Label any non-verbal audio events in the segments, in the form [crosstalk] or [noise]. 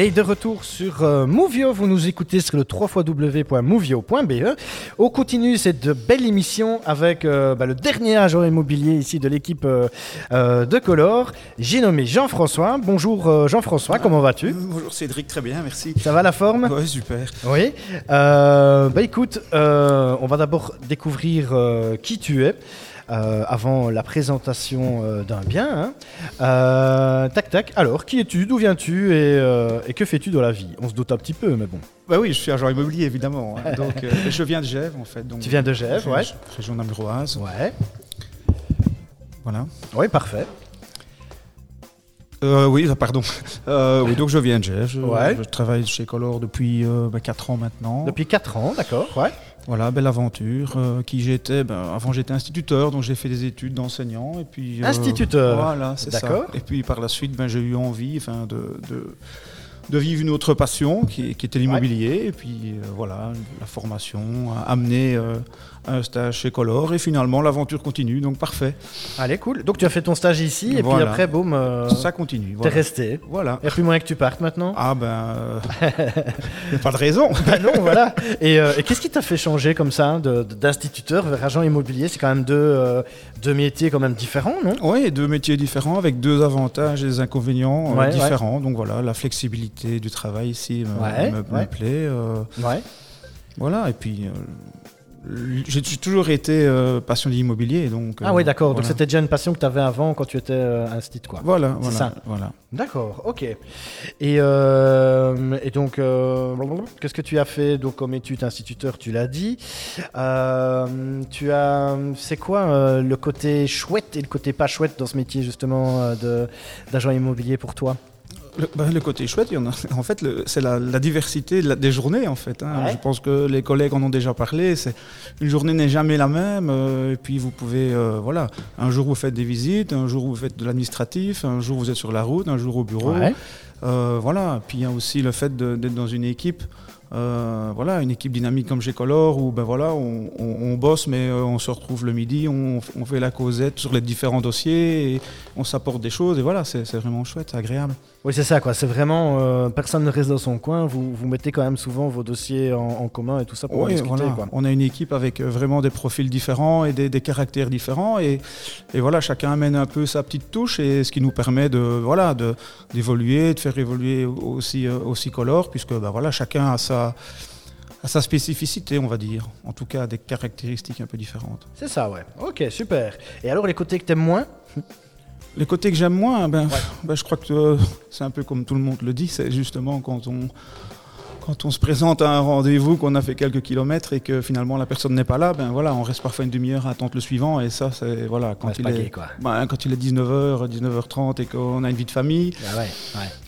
Et de retour sur euh, Movio, vous nous écoutez sur le www.movio.be. On continue cette belle émission avec euh, bah, le dernier agent immobilier ici de l'équipe euh, de Color. J'ai nommé Jean-François. Bonjour Jean-François, comment vas-tu? Bonjour Cédric, très bien, merci. Ça va la forme? Ouais, super. Oui. Bah écoute, on va d'abord découvrir qui tu es. Euh, avant la présentation euh, d'un bien. hein. Euh, tac tac. Alors, qui es-tu? D'où viens-tu? Et, euh, et que fais-tu dans la vie? On se doute un petit peu, mais bon. Bah oui, je suis agent immobilier évidemment. hein. [laughs] Donc, euh, je viens de Gèvres en fait. Donc, Tu viens de Gèvres, ouais. région- namuroise. Ouais. Voilà. Oui, parfait. Euh, oui, pardon. [laughs] Euh, oui, donc je viens de Gèvres. Je, Ouais. je travaille chez Color depuis 4 ans maintenant. Depuis 4 ans, d'accord. Ouais. Voilà, belle aventure. euh, qui j'étais ben, Avant, j'étais instituteur, donc j'ai fait des études d'enseignant. et puis euh, Instituteur. Voilà, c'est ça. Et puis par la suite, ben, j'ai eu envie de, de vivre une autre passion qui, qui était l'immobilier. Et puis euh, voilà, la formation a amené euh, un stage chez Color. Et finalement, l'aventure continue, donc parfait. Allez, cool. Donc tu as fait ton stage ici et puis après, boum, euh, Ça continue. t'es Voilà. resté. Voilà. Il a plus moyen que tu partes maintenant Ah ben, [laughs] y a pas de raison. Bah non, voilà. Et, et qu'est-ce qui t'a fait changer comme ça, d'instituteur vers agent immobilier? C'est quand même deux, deux métiers quand même différents, non? Oui, deux métiers différents avec deux avantages et des inconvénients ouais. différents. Donc voilà, la flexibilité du travail ici me, Ouais, me- plaît. euh, Ouais. voilà, et puis euh, j'ai toujours été euh, passionné d'immobilier. Donc, Ah euh, oui, d'accord. Donc c'était déjà une passion que tu avais avant quand tu étais euh, instit, quoi. Voilà, voilà, ça. voilà. D'accord, ok. Et, euh, et donc, euh, qu'est-ce que tu as fait donc, comme étude instituteur Tu l'as dit. Euh, tu as, c'est quoi euh, le côté chouette et le côté pas chouette dans ce métier justement euh, de d'agent immobilier pour toi? Le, ben, le côté chouette, il y en, a, en fait, c'est la, la diversité de la- des journées. En fait, hein. Ouais. Je pense que les collègues en ont déjà parlé. C'est une journée n'est jamais la même. euh, et puis vous pouvez, euh, voilà, un jour vous faites des visites, un jour vous faites de l'administratif, un jour vous êtes sur la route, un jour au bureau. Ouais. Euh, voilà. Puis il y a aussi le fait d'être dans une équipe. euh, voilà, une équipe dynamique comme chez Color où ben voilà, on, on- on bosse mais euh, on se retrouve le midi, on, on fait la causette sur les différents dossiers et on s'apporte des choses et voilà, c'est vraiment chouette, agréable. Oui, c'est ça, quoi. C'est vraiment euh, personne ne reste dans son coin. Vous, vous mettez quand même souvent vos dossiers en, en commun et tout ça pour Oui, discuter, voilà. quoi. On a une équipe avec euh, vraiment des profils différents et des, des caractères différents. Et, et voilà, chacun amène un peu sa petite touche et ce qui nous permet de voilà d'évoluer, de, faire évoluer aussi, euh, aussi Color, puisque bah, voilà, chacun a sa, a sa spécificité, on va dire. En tout cas, des caractéristiques un peu différentes. C'est ça, ouais. Ok, super. Et alors, les côtés que t'aimes moins? [laughs] Les côtés que j'aime moins, ben, ben, je crois que euh, c'est un peu comme tout le monde le dit, c'est justement quand on, quand on se présente à un rendez-vous, qu'on a fait quelques kilomètres et que finalement la personne n'est pas là, ben voilà, on reste parfois une demi-heure à attendre le suivant et ça, c'est voilà, quand, Ouais, il est, quoi. ben, quand il est 19h, 19h30 et qu'on a une vie de famille, Ah ouais,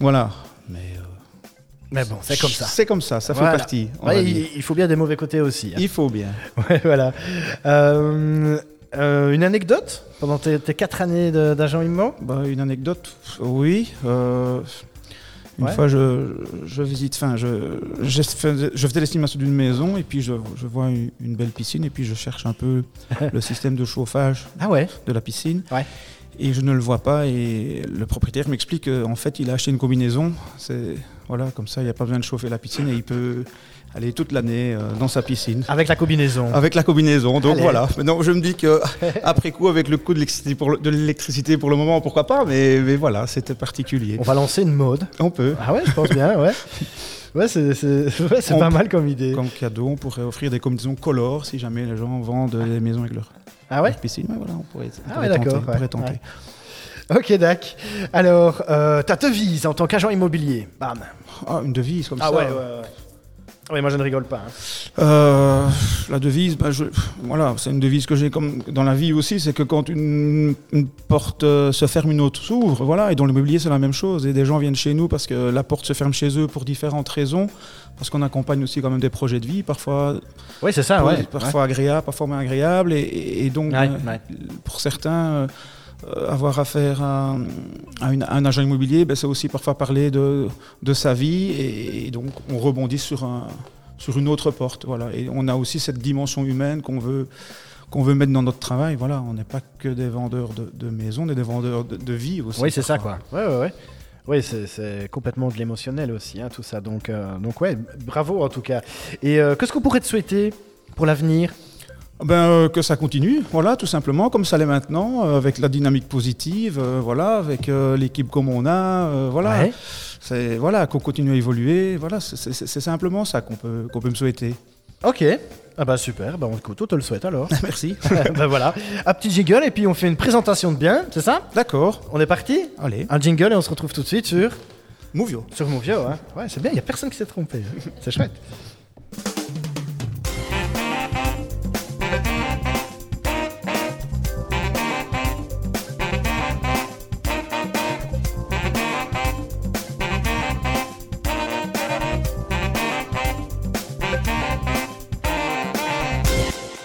voilà. Mais, euh, Mais bon, c'est comme ça. C'est comme ça, ça Voilà. fait partie. Ouais, il, faut bien des mauvais côtés aussi. hein. Il faut bien. [laughs] Ouais, voilà. Euh, euh, une anecdote pendant tes, tes quatre années d'agent immo Bah, une anecdote, oui. euh, une Ouais. fois, je, je visite, enfin, je, je, fais- je faisais l'estimation d'une maison et puis je, je vois une, une belle piscine et puis je cherche un peu [laughs] le système de chauffage Ah ouais de la piscine. Ouais. Et je ne le vois pas et le propriétaire m'explique qu'en fait, il a acheté une combinaison. C'est voilà, comme ça, il n'y a pas besoin de chauffer la piscine et il peut aller toute l'année euh, dans sa piscine. Avec la combinaison. Avec la combinaison, donc Allez. voilà. Maintenant, je me dis que après coup, avec le coût de l'électricité pour le, pour moment, pourquoi pas, mais, mais voilà, c'était particulier. On va lancer une mode. On peut. Ah ouais, je pense bien, ouais. Ouais, c'est ouais, pas mal comme idée. Comme cadeau, on pourrait offrir des combinaisons color si jamais les gens vendent des maisons avec leur, Ah ouais leur piscine. Ouais, voilà, on pourrait, on Ah pourrait ouais, tenter, d'accord, on pourrait tenter. Ok, Dac. Alors, euh, ta devise en tant qu'agent immobilier Bam. Ah, une devise comme Ah ça. ouais, ouais, ouais. Oui, moi je ne rigole pas. hein. Euh, la devise, bah, je- voilà, c'est une devise que j'ai comme dans la vie aussi, c'est que quand une, une porte euh, se ferme, une autre s'ouvre. Voilà, et dans l'immobilier, c'est la même chose. Et des gens viennent chez nous parce que la porte se ferme chez eux pour différentes raisons, parce qu'on accompagne aussi quand même des projets de vie, parfois, Oui, c'est ça, ouais. parfois agréables, parfois moins agréables. Et, donc, Ouais, euh, pour certains, avoir affaire à, à une- à un agent immobilier, ben, c'est aussi parfois parler de, de sa vie. Et, et donc, on rebondit sur, un, sur une autre porte. Voilà. Et on a aussi cette dimension humaine qu'on veut, qu'on veut mettre dans notre travail. Voilà. On n'est pas que des vendeurs de, de maisons, on est des vendeurs de, de vie aussi. Oui, c'est ça, quoi. Ouais, ouais, ouais. Oui, c'est- c'est complètement de l'émotionnel aussi, hein, tout ça. Donc, euh, donc ouais, bravo en tout cas. Et euh, qu'est-ce qu'on pourrait te souhaiter pour l'avenir? Ben, euh, que ça continue, voilà, tout simplement, comme ça l'est maintenant, euh, avec la dynamique positive, euh, voilà, avec l'équipe comme on a, voilà. Ouais. C'est voilà, qu'on continue à évoluer, voilà, c'est- simplement ça qu'on peut, qu'on peut me souhaiter. Ok. Ah bah super, bah on, écoute, on te le souhaite alors. [laughs] Merci. [laughs] bah voilà, un petit jingle et puis on fait une présentation de bien, c'est ça? D'accord, On est parti? Allez, Un jingle et on se retrouve tout de suite sur Mouvio. sur Movio. Hein. Ouais, c'est bien, il y a personne qui s'est trompé. hein. C'est chouette.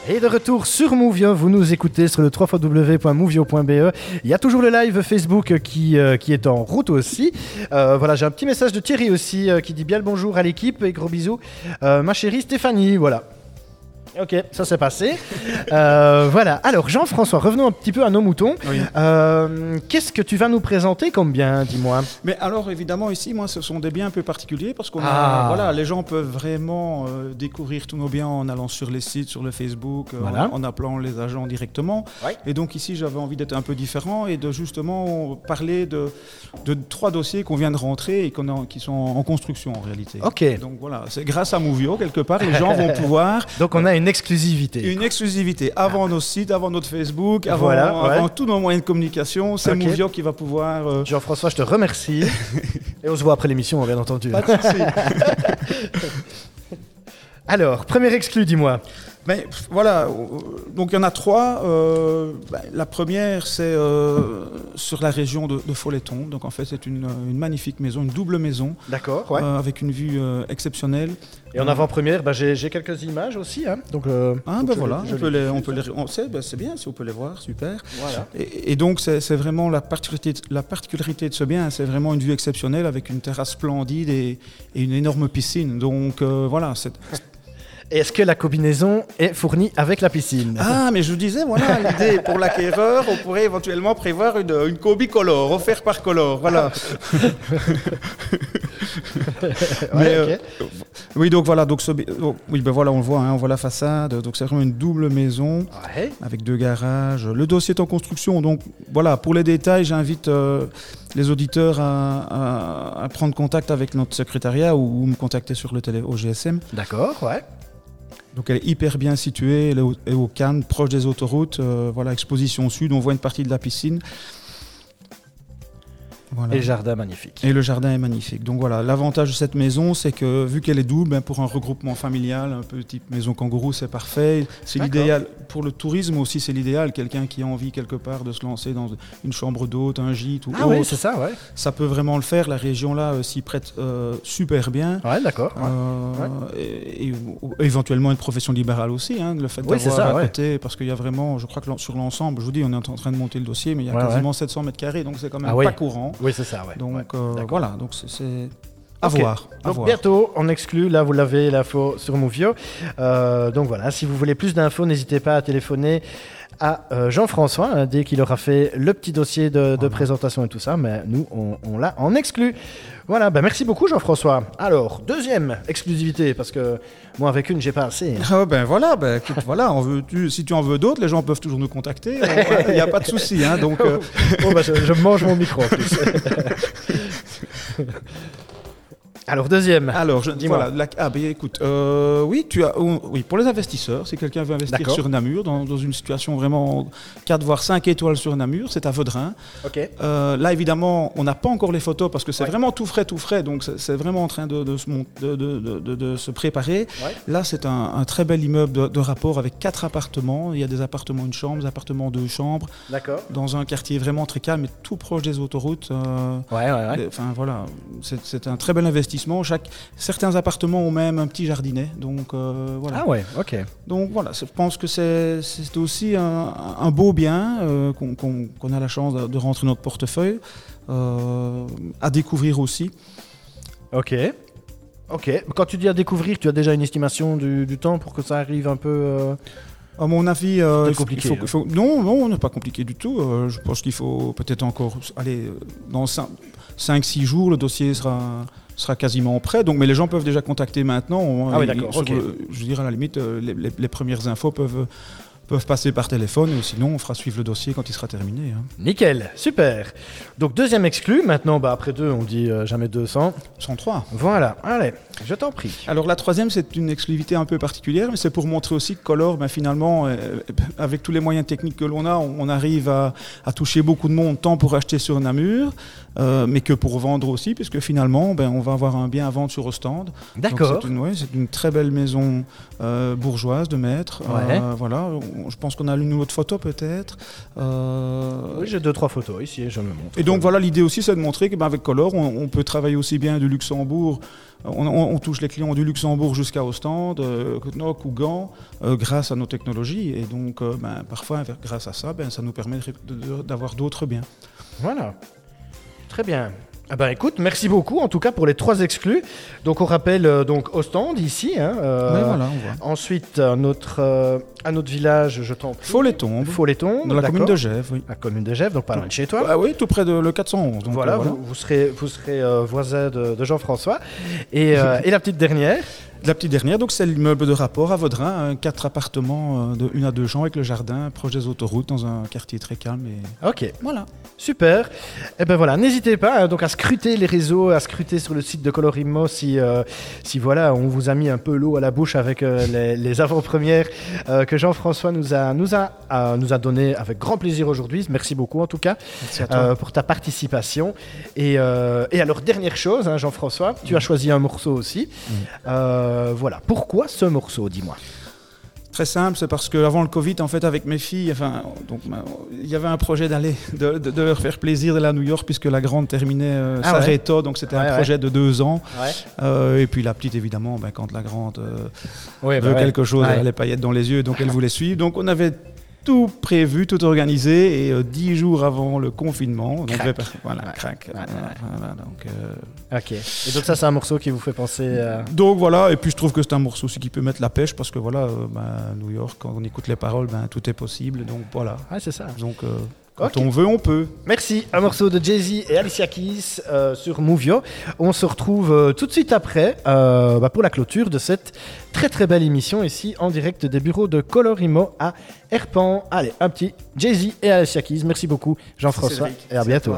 Et de retour sur Movio, vous nous écoutez sur le www.movio.be. Il y a toujours le live Facebook qui, euh, est en route aussi. Euh, voilà, j'ai un petit message de Thierry aussi euh, qui dit bien le bonjour à l'équipe et gros bisous. Ma chérie Stéphanie, voilà. Ok, ça s'est passé. Euh, voilà, alors Jean-François, revenons un petit peu à nos moutons. Oui. Euh, Qu'est-ce que tu vas nous présenter comme bien, dis-moi Mais alors évidemment ici, moi, ce sont des biens un peu particuliers parce qu'on Ah. a, voilà, les gens peuvent vraiment euh, découvrir tous nos biens en allant sur les sites, sur le Facebook, Voilà. en, en appelant les agents directement. Et donc ici, j'avais envie d'être un peu différent et de justement parler de, de trois dossiers qu'on vient de rentrer et a- qui sont en construction en réalité. Ok, Donc voilà, c'est grâce à Movio quelque part, les gens vont [laughs] pouvoir donc on a une exclusivité. une exclusivité avant nos sites, avant notre Facebook, avant, Voilà, ouais. avant tous nos moyens de communication. C'est Ok. Movio qui va pouvoir. euh, Jean-François, je te remercie. [laughs] et on se voit après l'émission, bien entendu. pas de souci. [laughs] Alors, premier exclu, dis-moi. Mais voilà, euh, donc il y en a trois. euh, bah, la première, c'est euh, sur la région de, de Folleton. Donc en fait, c'est une, euh, une magnifique maison, une double maison, D'accord, ouais. euh, avec une vue euh, exceptionnelle. Et en avant-première, bah, j'ai quelques images aussi. Hein. Donc, euh, Ah donc ben je voilà, on peut les- on peut les, on sait, ben, c'est bien si on peut les voir, super. Voilà. Et, et donc c'est vraiment la particularité, de- la particularité de ce bien, c'est vraiment une vue exceptionnelle avec une terrasse splendide et, et une énorme piscine. Donc euh, voilà, c'est Est-ce que la combinaison est fournie avec la piscine? Ah, mais je vous disais, voilà, l'idée pour l'acquéreur, on pourrait éventuellement prévoir une, une combi color, offerte par color, voilà. [laughs] mais, euh, oui, donc voilà, donc, ce- donc, oui, ben voilà, on le voit, hein, on voit la façade, donc c'est vraiment une double maison Ouais. avec deux garages. Le dossier est en construction, donc voilà, pour les détails, j'invite euh, les auditeurs à, à- à prendre contact avec notre secrétariat ou, ou me contacter sur le télé au GSM. D'accord, ouais. Donc elle est hyper bien située, elle est au, Cannes, proche des autoroutes. euh, voilà, exposition sud, on voit une partie de la piscine. Voilà. Et le jardin magnifique. Et le jardin est magnifique. Donc voilà, l'avantage de cette maison, c'est que vu qu'elle est double, ben, pour un regroupement familial, un peu type maison kangourou, c'est parfait. C'est l'idéal. Pour le tourisme aussi, c'est l'idéal. Quelqu'un qui a envie quelque part de se lancer dans une chambre d'hôte, un gîte ou Ah oui, c'est ça, ouais. ça peut vraiment le faire. La région là euh, s'y prête euh, super bien. Ouais, d'accord. ouais. Euh, et, éventuellement une profession libérale aussi, hein, le fait Oui, d'avoir à ouais. côté, parce qu'il y a vraiment, je crois que sur l'ensemble, je vous dis, on est en train de monter le dossier, mais il y a quasiment 700 mètres carrés, donc c'est quand même Ah oui. pas courant. Oui, c'est ça, ouais. Donc ouais. euh, voilà, donc c'est à voir. à Donc voir. bientôt, on exclut, là vous l'avez l'info sur Movio. Euh, donc voilà, si vous voulez plus d'infos, n'hésitez pas à téléphoner à euh, Jean-François hein, dès qu'il aura fait le petit dossier de, de Voilà. présentation et tout ça, mais nous on, on l'a en exclu. Voilà, bah merci beaucoup Jean-François. Alors, deuxième exclusivité, parce que moi avec une j'ai pas assez. [laughs] Ah ben voilà, ben, écoute, voilà, on veut, tu- si tu en veux d'autres, les gens peuvent toujours nous contacter. Il n'y a pas de souci. Hein, donc, euh, [laughs] Oh, bah, je, je mange mon micro en plus. [laughs] Alors, deuxième. alors, je, Dis-moi. voilà, la- ah, ben, écoute, euh, oui, tu as, oh, oui, pour les investisseurs, si quelqu'un veut investir D'accord. sur Namur, dans, dans une situation vraiment 4 voire 5 étoiles sur Namur, c'est à Vaudrin. Ok. Euh, là, évidemment, on n'a pas encore les photos parce que c'est Ouais. vraiment tout frais, tout frais. Donc, c'est c'est vraiment en train de, de se, de, de- préparer. Ouais. Là, c'est un, un très bel immeuble de, rapport avec quatre appartements. Il y a des appartements une chambre, des appartements deux chambres, D'accord. dans un quartier vraiment très calme et tout proche des autoroutes. euh, Ouais, ouais, ouais. Enfin voilà, c'est c'est un très bel investissement. Chaque, certains appartements ont même un petit jardinet, donc euh, voilà. Ah ouais, ok. Donc voilà, je pense que c'est c'est aussi un, un beau bien euh, qu'on qu'on- qu'on a la chance de, de rentrer dans notre portefeuille, euh, à découvrir aussi. Ok. Ok. Quand tu dis à découvrir, tu as déjà une estimation du, du temps pour que ça arrive un peu. À mon avis, euh, il faut- compliqué, il faut- il faut- non, non, n'est pas compliqué du tout. Euh, je pense qu'il faut peut-être encore aller dans cinq- 5-6 jours, le dossier sera sera quasiment prêt. Donc, mais les gens peuvent déjà contacter maintenant. Ah oui, d'accord. Le- je veux dire, à la limite, euh, les, les- les premières infos peuvent, peuvent passer par téléphone. Ou sinon, on fera suivre le dossier quand il sera terminé. hein. Nickel, super. Donc deuxième exclu, maintenant bah, après deux on dit euh, jamais 200. 103. Voilà, allez, je t'en prie. Alors la troisième, c'est une exclusivité un peu particulière, mais c'est pour montrer aussi que Color, ben, finalement, euh, avec tous les moyens techniques que l'on a, on, on arrive à, à toucher beaucoup de monde, tant pour acheter sur Namur, euh, mais que pour vendre aussi, puisque finalement, ben, on va avoir un bien à vendre sur Ostende. Donc, D'accord. C'est une, ouais, c'est une très belle maison euh, bourgeoise de maître. Ouais. Euh, voilà, je pense qu'on a une autre photo peut-être. Euh, Oui, j'ai deux trois photos ici et je me montre. et donc voilà, l'idée aussi, c'est de montrer qu'avec Color, on, on peut travailler aussi bien du Luxembourg. On, on- on touche les clients du Luxembourg jusqu'à Ostende, euh, Knock ou Gand, euh, grâce à nos technologies. Et donc, euh, ben, parfois, grâce à ça, ben, ça nous permet d'avoir d'autres biens. Voilà. Très bien. Ah ben écoute, merci beaucoup en tout cas pour les trois exclus. Donc on rappelle euh, donc Ostende ici. Hein, euh, voilà, on voit. Ensuite un autre, euh, un autre village, je t'en prie. Faut les tombes, dans la commune de. Gèvres, oui. La commune de Gèvres, donc pas loin de chez toi. Ah oui, tout près de le 411. Donc, voilà, euh, Vous, vous serez, vous serez euh, voisin de, de Jean-François. Et, euh, [laughs] et la petite dernière La petite dernière, donc c'est l'immeuble de rapport à Vaudrin, un quatre appartements euh, de une à deux champs avec le jardin, proche des autoroutes, dans un quartier très calme. Et... Ok, Voilà. super. Et ben voilà, n'hésitez pas hein, donc à scruter les réseaux, à scruter sur le site de Colorimo si, euh, si voilà, on vous a mis un peu l'eau à la bouche avec euh, les, les avant-premières euh, que Jean-François nous a, nous, a, euh, nous a donné avec grand plaisir aujourd'hui. Merci beaucoup en tout cas Merci à toi. euh, pour ta participation. Et, euh, et alors, dernière chose, hein, Jean-François, tu as choisi un morceau aussi. Euh, voilà, pourquoi ce morceau, dis-moi? Très simple, c'est parce qu'avant le Covid, en fait, avec mes filles, enfin, donc, il y avait un projet d'aller, de, de- de leur faire plaisir d'aller à New York, puisque la grande terminait euh, Ah sa ouais? réto, donc c'était Ouais, un ouais. projet de deux ans. Euh, et puis la petite, évidemment, ben, quand la grande euh, veut quelque chose, elle a les paillettes dans les yeux, donc elle voulait suivre. Donc on avait tout prévu, tout organisé, et euh, dix jours avant le confinement, Crac. par- voilà, Ouais. crac. Ouais, voilà, voilà, donc, euh, Ok. Et donc ça, c'est un morceau qui vous fait penser à... Donc voilà, et puis je trouve que c'est un morceau aussi qui peut mettre la pêche parce que voilà, euh, ben, New York, quand on écoute les paroles, ben, tout est possible. Donc voilà. Ouais, c'est ça. Donc euh, quand on veut, on peut. Merci. Un morceau de Jay-Z et Alicia Keys euh, sur Movio. On se retrouve euh, tout de suite après euh, bah, pour la clôture de cette très très belle émission ici en direct des bureaux de Colorimo à Herpan. Allez, un petit Jay-Z et Alicia Keys. Merci beaucoup Jean-François et à bientôt.